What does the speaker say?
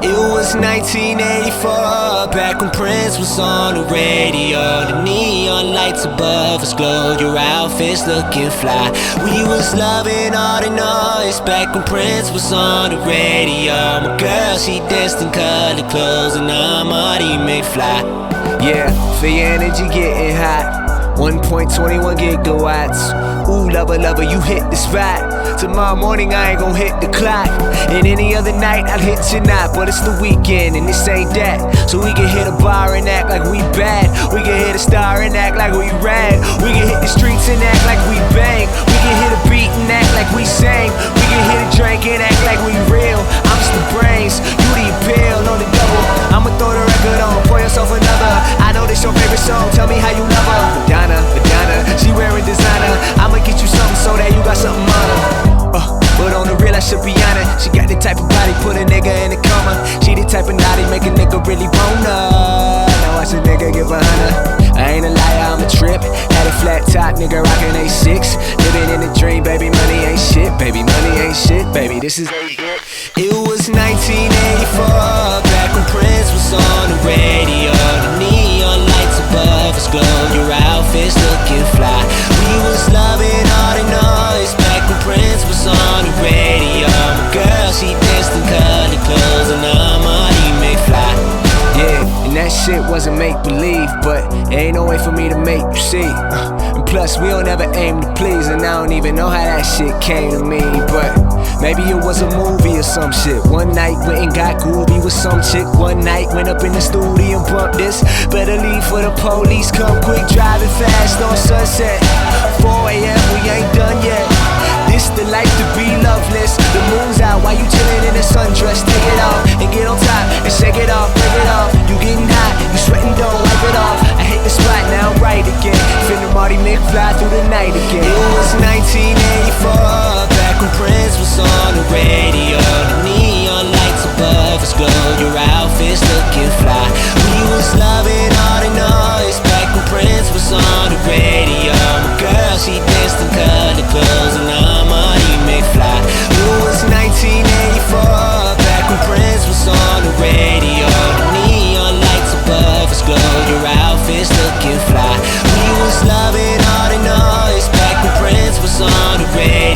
It was 1984, back when Prince was on the radio. The neon lights above us glowed, your outfits looking fly. We was loving all the noise, back when Prince was on the radio. My girl, she danced in colored clothes, and I'm Marty McFly. Yeah, feel your energy getting hot. 1.21 gigawatts. Ooh, lover, lover, you hit the spot. Tomorrow morning, I ain't gon' hit the clock. And any other night, I'll hit tonight. But it's the weekend, and this ain't that. So we can hit a bar and act like we bad. We can hit a star and act like we rad. We can hit the streets and act like we bang. We can hit a beat and act like we sang. Nigga rockin' A6. Living in a dream, baby, money ain't shit. Baby, money ain't shit, baby, this is. It was 1984, back when Prince was on the radio. The neon lights above us glow, your outfits looking fly. We was loving all the noise, back when Prince was on the radio. My girl, she danced in colored clothes, and I'm Marty McFly. Yeah, and that shit wasn't make believe, but ain't no way for me to make you see. Uh, and plus, we don't ever aim to please, and I don't even know how that shit came to me. But maybe it was a movie or some shit. One night went and got groovy with some chick. One night went up in the studio and bumped this. Better leave for the police, come quick, driving fast on sunset. McFly through the night again. It was 1984, back when Prince was on the radio. The neon lights above us glow, your outfits looking fly. We was loving all the noise, back when Prince was on the radio. My girl, she danced in colored clothes, and I'm Marty McFly. It was 1984, back when Prince was on the radio. The neon lights above us glow, your outfits looking fly. We was loving on the radio.